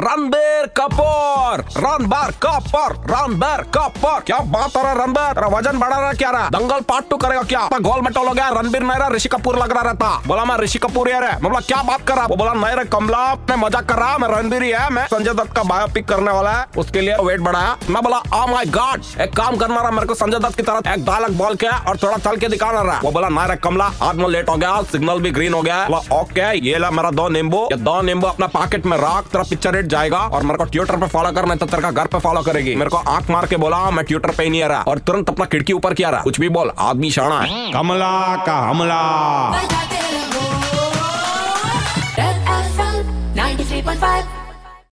रणबीर कपूर रणबीर कपूर रणबीर कपूर। क्या बात हो रहा रणबीर? तेरा वज़न बढ़ा रहा क्या रहा दंगल पार्ट टू करेगा क्या? अपना गोल मेटल हो गया रणबीर नहीं रहा ऋषि कपूर लग रहा रहता। बोला मैं ऋषि कपूर यार है। मैं बोला, क्या बात कर रहा वो बोला, नहीं रे कमला, मैं मज़ाक कर रहा मैं रणबीर ही है, मैं संजय दत्त का बायोपिक करने वाला है। उसके लिए वेट बढ़ाया। मैं बोला ओ माय गॉड एक काम करना रहा मेरे को संजय दत्त की तरह एक डायलॉग बोल के और थोड़ा चल के दिखाना रहा वो बोला ना रे कमला, आज मैं लेट हो गया सिग्नल भी ग्रीन हो गया ओके ये ला मेरा दो नींबू। ये दो नींबू अपना पॉकेट में रख, तेरा पिक्चर रेट जाएगा और मेरे को ट्विटर पे फॉलो कर मैं तो तेरे का घर पे फॉलो करेगी। मेरे को आँख मार के बोला मैं ट्विटर पे ही नहीं आ रहा। और तुरंत अपना खिड़की ऊपर किया रहा। कुछ भी बोल आदमी शाना है। कमला का हमला। बजाते रहो। Red FM 93.5